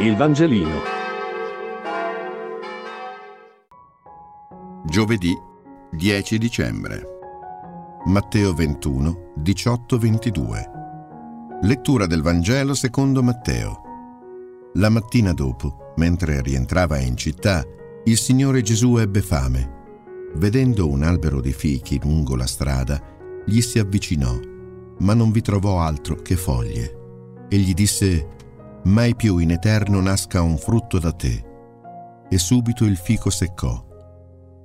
Il Vangelino. Giovedì 10 dicembre. Matteo 21, 18-22. Lettura del Vangelo secondo Matteo. La mattina dopo, mentre rientrava in città, il Signore Gesù ebbe fame. Vedendo un albero di fichi lungo la strada, gli si avvicinò, ma non vi trovò altro che foglie. E gli disse, Mai più in eterno nasca un frutto da te. E subito il fico seccò.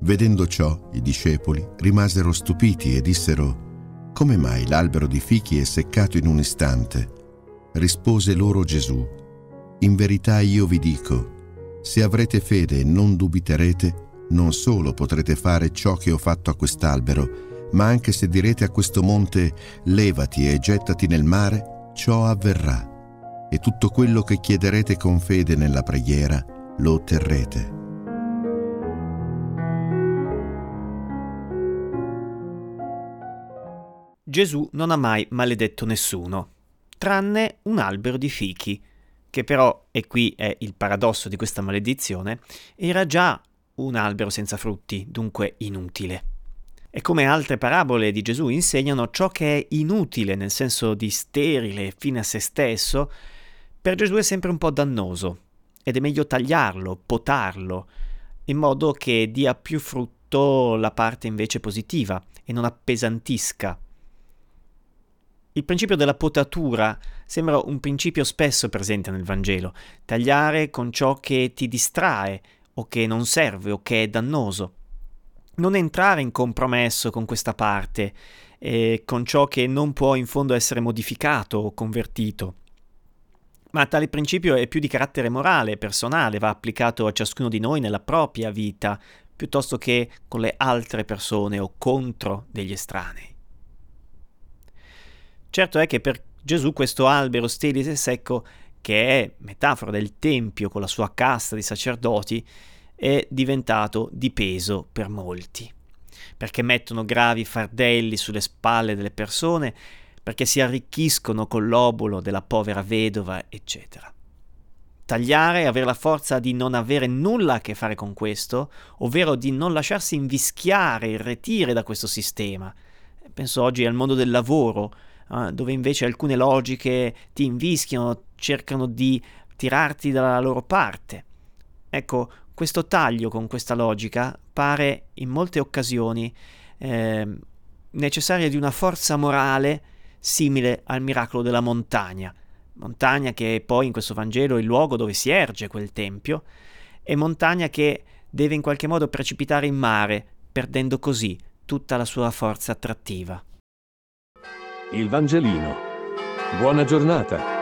Vedendo ciò, i discepoli rimasero stupiti e dissero, Come mai l'albero di fichi è seccato in un istante? Rispose loro Gesù, In verità io vi dico, se avrete fede e non dubiterete, non solo potrete fare ciò che ho fatto a quest'albero, ma anche se direte a questo monte levati e gettati nel mare, ciò avverrà. E tutto quello che chiederete con fede nella preghiera lo otterrete. Gesù non ha mai maledetto nessuno, tranne un albero di fichi, che però, e qui è il paradosso di questa maledizione, era già un albero senza frutti, dunque inutile. E come altre parabole di Gesù insegnano, ciò che è inutile nel senso di sterile fine a se stesso, per Gesù è sempre un po' dannoso ed è meglio tagliarlo, potarlo, in modo che dia più frutto la parte invece positiva e non appesantisca. Il principio della potatura sembra un principio spesso presente nel Vangelo, tagliare con ciò che ti distrae, o che non serve o che è dannoso. Non entrare in compromesso con questa parte, eh, con ciò che non può in fondo essere modificato o convertito. Ma tale principio è più di carattere morale, personale, va applicato a ciascuno di noi nella propria vita, piuttosto che con le altre persone o contro degli estranei. Certo è che per Gesù questo albero sterile e secco che è metafora del Tempio con la sua casta di sacerdoti, è diventato di peso per molti, perché mettono gravi fardelli sulle spalle delle persone, perché si arricchiscono con l'obolo della povera vedova, eccetera. Tagliare e avere la forza di non avere nulla a che fare con questo, ovvero di non lasciarsi invischiare, irretire da questo sistema. Penso oggi al mondo del lavoro, eh, dove invece alcune logiche ti invischiano, cercano di tirarti dalla loro parte. Ecco, questo taglio con questa logica pare in molte occasioni eh, necessaria di una forza morale simile al miracolo della montagna, montagna che poi in questo Vangelo è il luogo dove si erge quel tempio, e montagna che deve in qualche modo precipitare in mare, perdendo così tutta la sua forza attrattiva. Il Vangelino. Buona giornata.